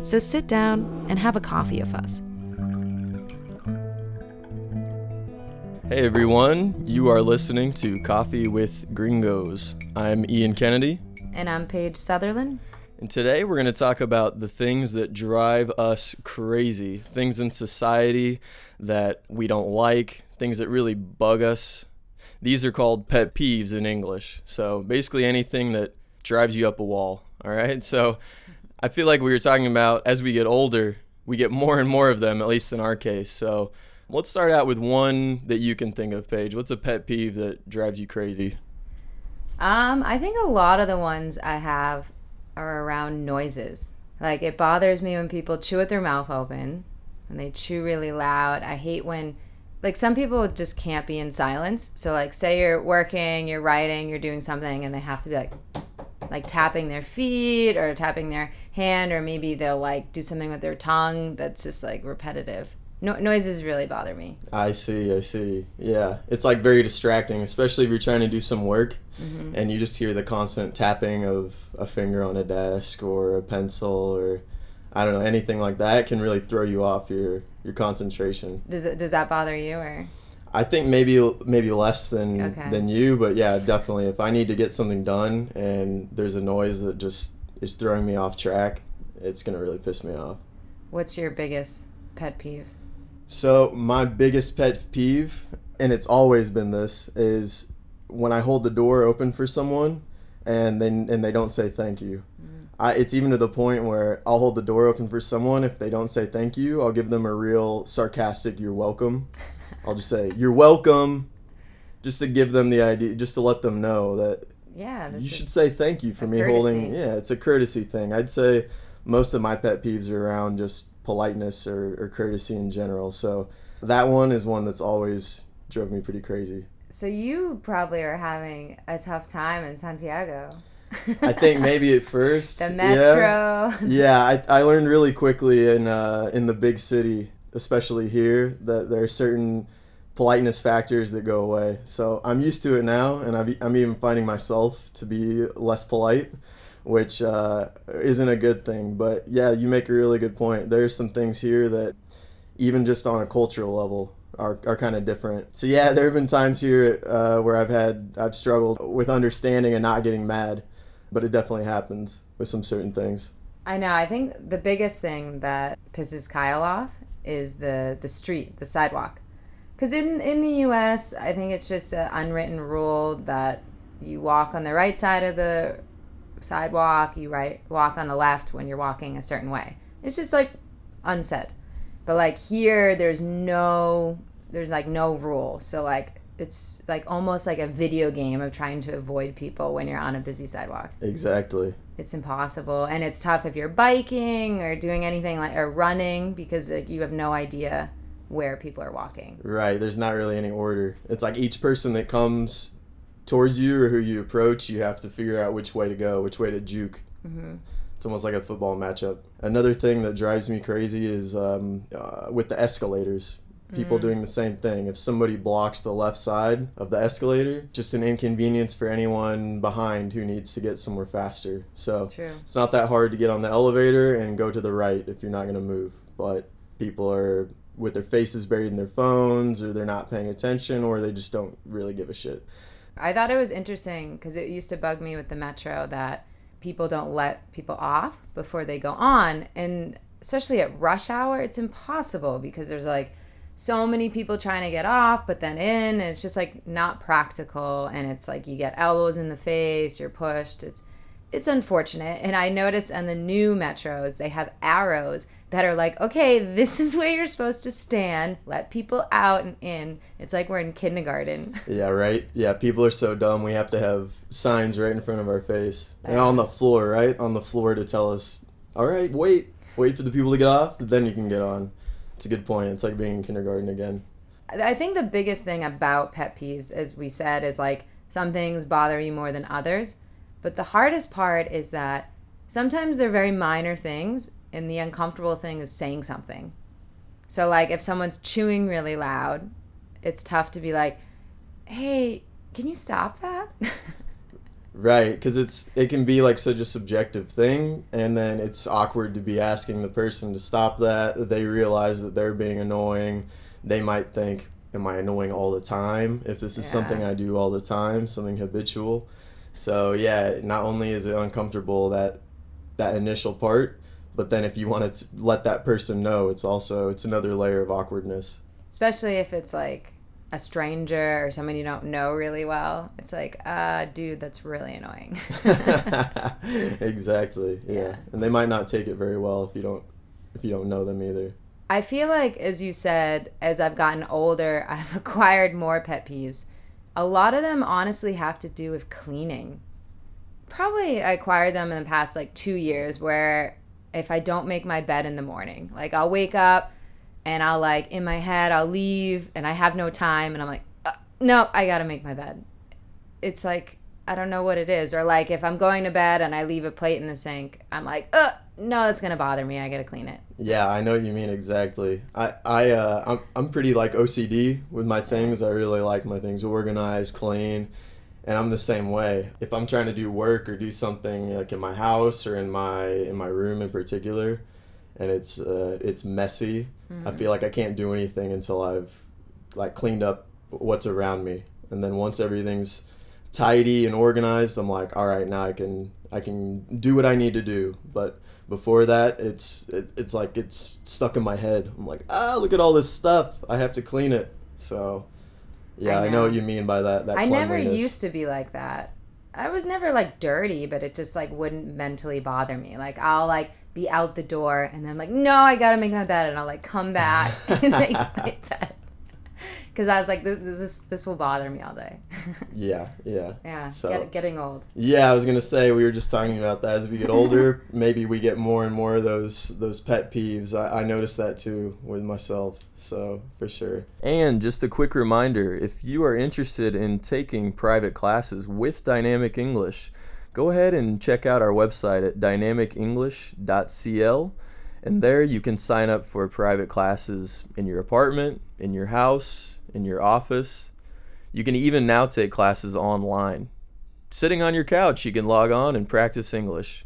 So sit down and have a coffee with us. Hey everyone, you are listening to Coffee with Gringos. I'm Ian Kennedy, And I'm Paige Sutherland. and today we're going to talk about the things that drive us crazy, things in society that we don't like, things that really bug us. These are called pet peeves in English. So basically anything that drives you up a wall, all right? So I feel like we were talking about as we get older, we get more and more of them, at least in our case. So let's start out with one that you can think of, Paige. What's a pet peeve that drives you crazy? Um, I think a lot of the ones I have are around noises. Like it bothers me when people chew with their mouth open and they chew really loud. I hate when like some people just can't be in silence. So like say you're working, you're writing, you're doing something and they have to be like like tapping their feet or tapping their hand or maybe they'll like do something with their tongue that's just like repetitive. No- noises really bother me. I see, I see. Yeah, it's like very distracting, especially if you're trying to do some work mm-hmm. and you just hear the constant tapping of a finger on a desk or a pencil or I don't know, anything like that can really throw you off your your concentration. Does it, does that bother you or I think maybe maybe less than Okay. than you, but yeah, definitely if I need to get something done and there's a noise that just is throwing me off track, it's going to really piss me off. what's your biggest pet peeve? So my biggest pet peeve, and it's always been this, is when I hold the door open for someone, and then and they don't say thank you. Mm. I, it's even to the point where I'll hold the door open for someone. If they don't say thank you, I'll give them a real sarcastic "You're welcome." I'll just say "You're welcome," just to give them the idea, just to let them know that Yeah, you should say thank you for me holding. Yeah, it's a courtesy thing. I'd say most of my pet peeves are around just politeness or, or courtesy in general. So that one is one that's always drove me pretty crazy. So you probably are having a tough time in Santiago. I think maybe at first the yeah. metro. Yeah, I, I learned really quickly in uh, in the big city, especially here, that there are certain politeness factors that go away. So I'm used to it now, and I've, I'm even finding myself to be less polite, which uh, isn't a good thing. But yeah, you make a really good point. There's some things here that, even just on a cultural level, are, are kind of different. So yeah, there have been times here uh, where I've had I've struggled with understanding and not getting mad, but it definitely happens with some certain things. I know. I think the biggest thing that pisses Kyle off is the the street, the sidewalk. Because in in the U.S., I think it's just an unwritten rule that you walk on the right side of the sidewalk, you right walk on the left when you're walking a certain way. It's just like unsaid. But like here, there's no there's like no rule. So like it's like almost like a video game of trying to avoid people when you're on a busy sidewalk Exactly. it's impossible and it's tough if you're biking or doing anything like or running because like, you have no idea where people are walking Right. There's not really any order. It's like each person that comes towards you or who you approach, you have to figure out which way to go, which way to juke. mm-hmm. It's almost like a football matchup. Another thing that drives me crazy is um, uh, with the escalators. People Mm. doing the same thing. If somebody blocks the left side of the escalator, just an inconvenience for anyone behind who needs to get somewhere faster. So true it's not that hard to get on the elevator and go to the right if you're not going to move. But people are with their faces buried in their phones, or they're not paying attention, or they just don't really give a shit. i thought it was interesting because it used to bug me with the metro that people don't let people off before they go on and especially at rush hour it's impossible because there's like so many people trying to get off but then in and it's just like not practical and it's like you get elbows in the face you're pushed it's it's unfortunate and i noticed on the new metros they have arrows that are like okay this is where you're supposed to stand let people out and in it's like we're in kindergarten Yeah, right? Yeah, people are so dumb. We have to have signs right in front of our face. And on the floor, right? On the floor to tell us, all right, wait. Wait for the people to get off, then you can get on. It's a good point. It's like being in kindergarten again. I think the biggest thing about pet peeves, as we said, is like some things bother you more than others. But the hardest part is that sometimes they're very minor things, and the uncomfortable thing is saying something. So, like, if someone's chewing really loud, it's tough to be like, hey, can you stop that? Right, because it's it can be like such a subjective thing, and then it's awkward to be asking the person to stop that. They realize that they're being annoying. They might think, "Am I annoying all the time?" If this is something I do all the time, something habitual. So yeah, not only is it uncomfortable that that initial part, but then if you want to let that person know, it's also it's another layer of awkwardness. Especially if it's like a stranger or someone you don't know really well. It's like, uh, dude, that's really annoying. exactly. Yeah. Yeah. and they might not take it very well if you don't if you don't know them either. I feel like, as you said, as I've gotten older, I've acquired more pet peeves. A lot of them honestly have to do with cleaning. Probably I acquired them in the past like two years where if I don't make my bed in the morning, like I'll wake up and I'll like in my head, I'll leave and I have no time and I'm like, uh, no, I gotta make my bed. It's like, I don't know what it is. Or like if I'm going to bed and I leave a plate in the sink, I'm like, uh, no, that's gonna bother me. I gotta clean it. Yeah, I know what you mean exactly. I I uh, I'm I'm pretty like OCD with my things. I really like my things organized, clean, and I'm the same way. If I'm trying to do work or do something like in my house or in my in my room in particular, and it's uh, it's messy, I feel like I can't do anything until I've like cleaned up what's around me, and then once everything's tidy and organized, I'm like, all right, now I can I can do what I need to do, but before that it's it, it's like it's stuck in my head. I'm like ah look at all this stuff. I have to clean it. So yeah I i know, know. what you mean by that that I never used to be like that. I was never like dirty, but it just like wouldn't mentally bother me. Like I'll like be out the door and then I'm like, no, I gotta make my bed, and I'll like come back and make my bed because I was like, this this this will bother me all day. yeah yeah. Yeah, So- get, getting old. yeah i was gonna say we were just talking about that. As we get older maybe we get more and more of those those pet peeves. I, I noticed that too with myself so for sure. And just a quick reminder if you are interested in taking private classes with dynamic english go ahead and check out our website at dynamicenglish.cl and there you can sign up for private classes in your apartment in your house in your office you can even now take classes online sitting on your couch, you can log on and practice English.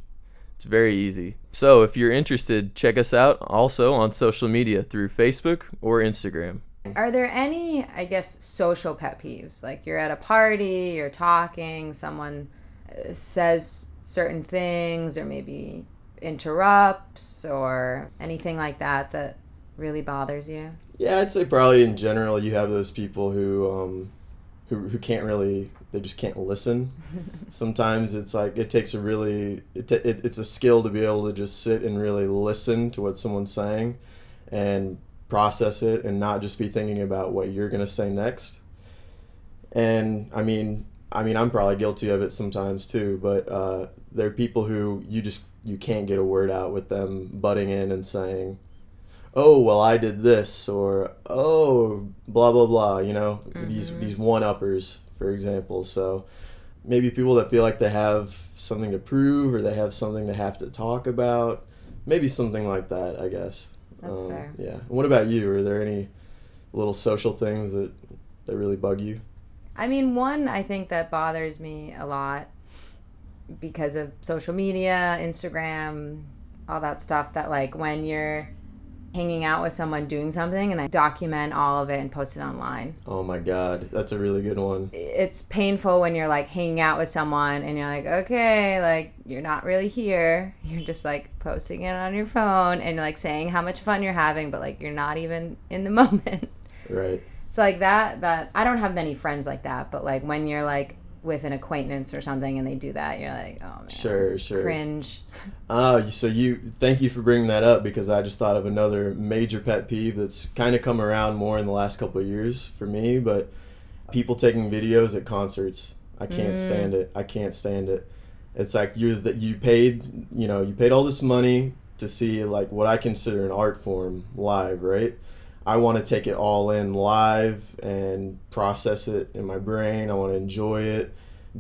It's very easy. So, if you're interested, check us out also on social media through Facebook or Instagram. Are there any, I guess, social pet peeves? Like you're at a party, you're talking, someone uh, says certain things, or maybe interrupts, or anything like that that really bothers you? Yeah, I'd say probably in general you have those people who um, who who can't really they just can't listen. Sometimes it's like it takes a really it, it it's a skill to be able to just sit and really listen to what someone's saying and process it and not just be thinking about what you're going to say next. And I mean, I mean, I'm probably guilty of it sometimes too, but uh, there are people who you just you can't get a word out with them butting in and saying, "Oh, well, I did this," or "Oh, blah blah blah." You know, these these one uppers, for example. So maybe people that feel like they have something to prove or they have something they have to talk about, maybe something like that. I guess. That's Um, fair. Yeah. What about you? Are there any little social things that that really bug you? I mean, one I think that bothers me a lot because of social media, Instagram, all that stuff that like when you're hanging out with someone doing something and they document all of it and post it online. Oh my God, that's a really good one. It's painful when you're like hanging out with someone and you're like, okay, like you're not really here. You're just like posting it on your phone and like saying how much fun you're having, but like you're not even in the moment. Right. So like that that I don't have many friends like that, but like when you're like with an acquaintance or something and they do that, you're like, oh man, Sure, sure. cringe. Ah, so you thank you for bringing that up because I just thought of another major pet peeve that's kind of come around more in the last couple of years for me, but people taking videos at concerts. I can't stand it. I can't stand it. It's like you that you paid, you know, you paid all this money to see like what I consider an art form live, right? I want to take it all in live and process it in my brain. I want to enjoy it,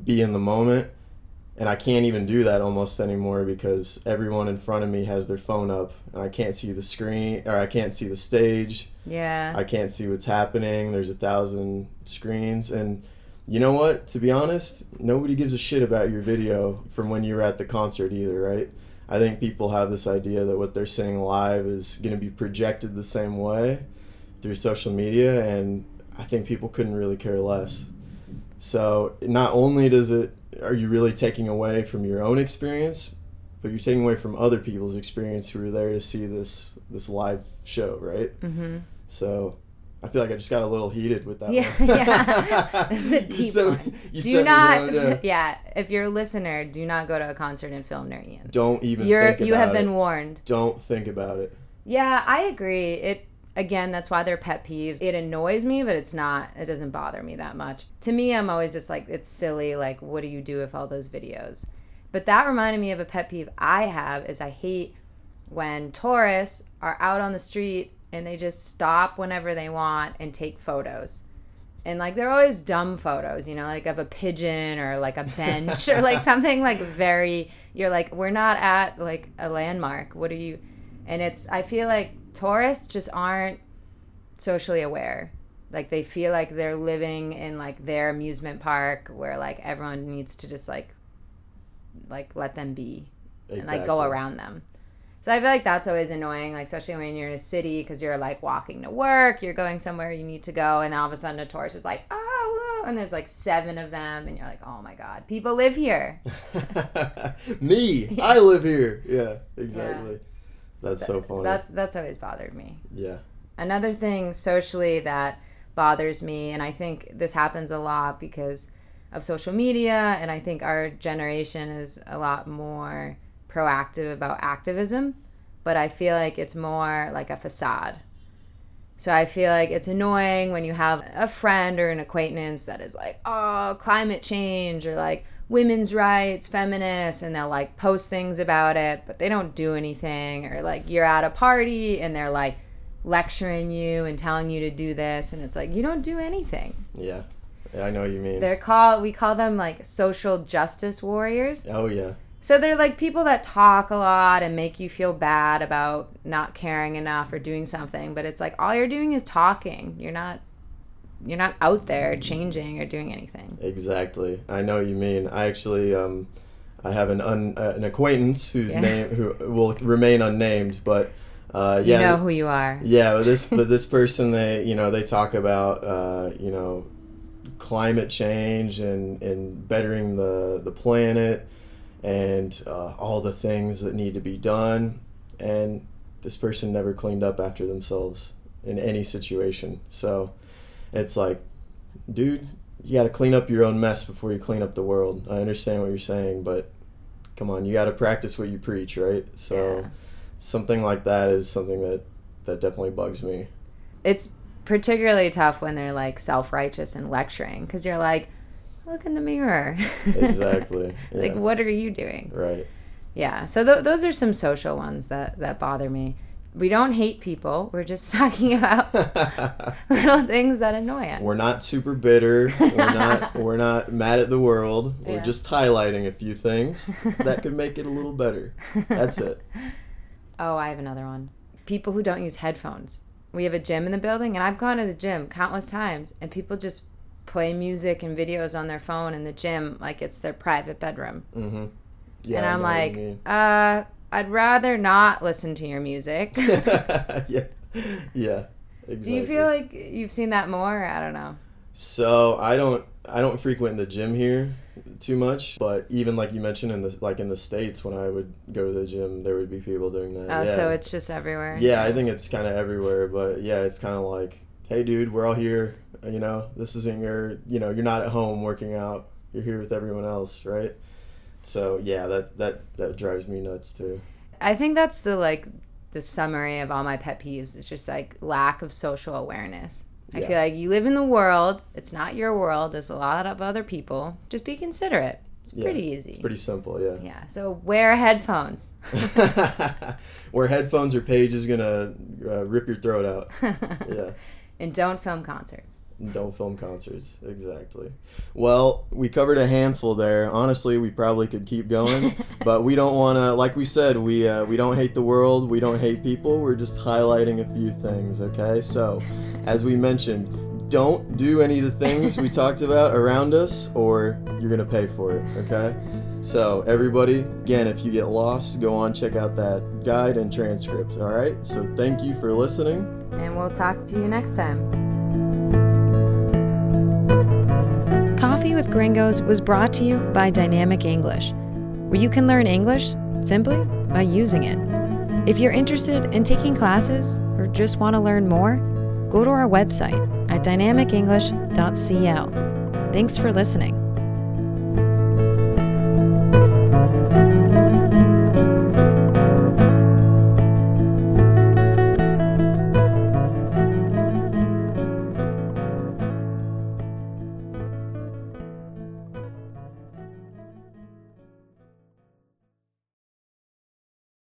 be in the moment. And I can't even do that almost anymore because everyone in front of me has their phone up and I can't see the screen or I can't see the stage. Yeah. I can't see what's happening. There's a thousand screens. And you know what? To be honest, nobody gives a shit about your video from when you were at the concert either, right? I think people have this idea that what they're seeing live is going to be projected the same way through social media. And I think people couldn't really care less. So not only does it, are you really taking away from your own experience, but you're taking away from other people's experience who are there to see this this live show, right? mm-hmm. So I feel like I just got a little heated with that Yeah, one. yeah. This is a deep one. you do not, down, yeah. yeah. If you're a listener, do not go to a concert and film near Ian. Don't even You're you have been it. warned. Don't think about it. Yeah, I agree. It again, that's why they're pet peeves. It annoys me, but it's not. It doesn't bother me that much. To me, I'm always just like, it's silly. Like, what do you do with all those videos? But that reminded me of a pet peeve I have. Is I hate when tourists are out on the street and they just stop whenever they want and take photos. And like they're always dumb photos, you know, like of a pigeon or like a bench or like something like very you're like we're not at like a landmark. What are you and it's I feel like tourists just aren't socially aware. Like they feel like they're living in like their amusement park where like everyone needs to just like like let them be and like go around them. So I feel like that's always annoying, like especially when you're in a city because you're like walking to work, you're going somewhere you need to go, and all of a sudden a tourist is like, oh, whoa," and there's like seven of them, and you're like, oh my god, people live here. Me, I live here. Yeah, exactly. That's so funny. That's that's always bothered me. yeah. Another thing socially that bothers me, and I think this happens a lot because of social media, and I think our generation is a lot more proactive about activism, but I feel like it's more like a facade. So I feel like it's annoying when you have a friend or an acquaintance that is like, oh, climate change or like women's rights, feminists, and they'll like post things about it, but they don't do anything. Or like you're at a party and they're like lecturing you and telling you to do this, and it's like you don't do anything. Yeah. Yeah, I know what you mean. They're called we call them like social justice warriors. oh yeah. So they're like people that talk a lot and make you feel bad about not caring enough or doing something, but it's like all you're doing is talking. You're not you're not out there changing or doing anything. Exactly. I know what you mean. I actually um I have an un, uh, an acquaintance whose Yeah. name who will remain unnamed, but uh You know who you are. Yeah, but this but this person they you know they talk about uh, you know climate change and and bettering the the planet and uh, all the things that need to be done and this person never cleaned up after themselves in any situation so it's like dude you got to clean up your own mess before you clean up the world i understand what you're saying but come on you got to practice what you preach right so Yeah. something like that is something that that definitely bugs me It's particularly tough when they're like self-righteous and lecturing cuz you're like look in the mirror. Exactly, like what are you doing? right Yeah. So th- those are some social ones that that bother me. We don't hate people. We're just talking about little things that annoy us. we're not super bitter we're not we're not mad at the world we're Yeah. just highlighting a few things that could make it a little better that's it Oh, I have another one. People who don't use headphones. We have a gym in the building, and I've gone to the gym countless times, and people just play music and videos on their phone in the gym like it's their private bedroom. mm-hmm yeah and I'm know what you like, uh, I'd rather not listen to your music. yeah yeah exactly. Do you feel like you've seen that more? I don't know. So I don't I don't frequent the gym here too much, but even like you mentioned in the like in the states when I would go to the gym, there would be people doing that. Oh, yeah. so it's just everywhere. yeah, I think it's kind of everywhere, but yeah, it's kind of like, hey, dude, we're all here. You know, this isn't your you know you're not at home working out. You're here with everyone else, right? So yeah, that that that drives me nuts too. I think that's the like the summary of all my pet peeves. It's just like lack of social awareness. I Yeah. feel like you live in the world. It's not your world. There's a lot of other people. Just be considerate. It's Yeah, pretty easy. It's pretty simple, yeah. yeah. So wear headphones. wear headphones or Paige is gonna uh, rip your throat out. Yeah. and don't film concerts. Don't film concerts. Exactly. Well, we covered a handful there. Honestly, we probably could keep going, but we don't want to. Like we said, we uh, we don't hate the world. We don't hate people. We're just highlighting a few things. Okay. So, as we mentioned, don't do any of the things we talked about around us, or you're gonna pay for it. Okay. So, everybody, again, if you get lost, go on check out that guide and transcript. All right. So, thank you for listening. And we'll talk to you next time. Coffee with Gringos was brought to you by Dynamic English, where you can learn English simply by using it. If you're interested in taking classes or just want to learn more, go to our website at dynamicenglish.cl. Thanks for listening.